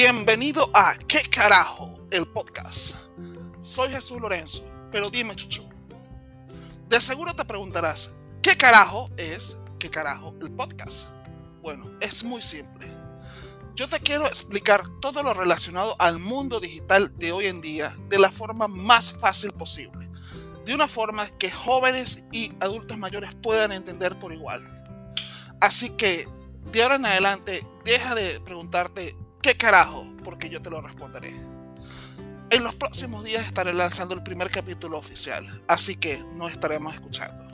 Bienvenido a ¿Qué carajo? El podcast. Soy Jesús Lorenzo, pero dime chuchu. De seguro te preguntarás, ¿qué carajo es ¿Qué carajo? El podcast. Bueno, es muy simple. Yo te quiero explicar todo lo relacionado al mundo digital de hoy en día de la forma más fácil posible. De una forma que jóvenes y adultos mayores puedan entender por igual. Así que, de ahora en adelante, deja de preguntarte ¿Qué carajo? Porque yo te lo responderé. En los próximos días estaré lanzando el primer capítulo oficial, así que nos estaremos escuchando.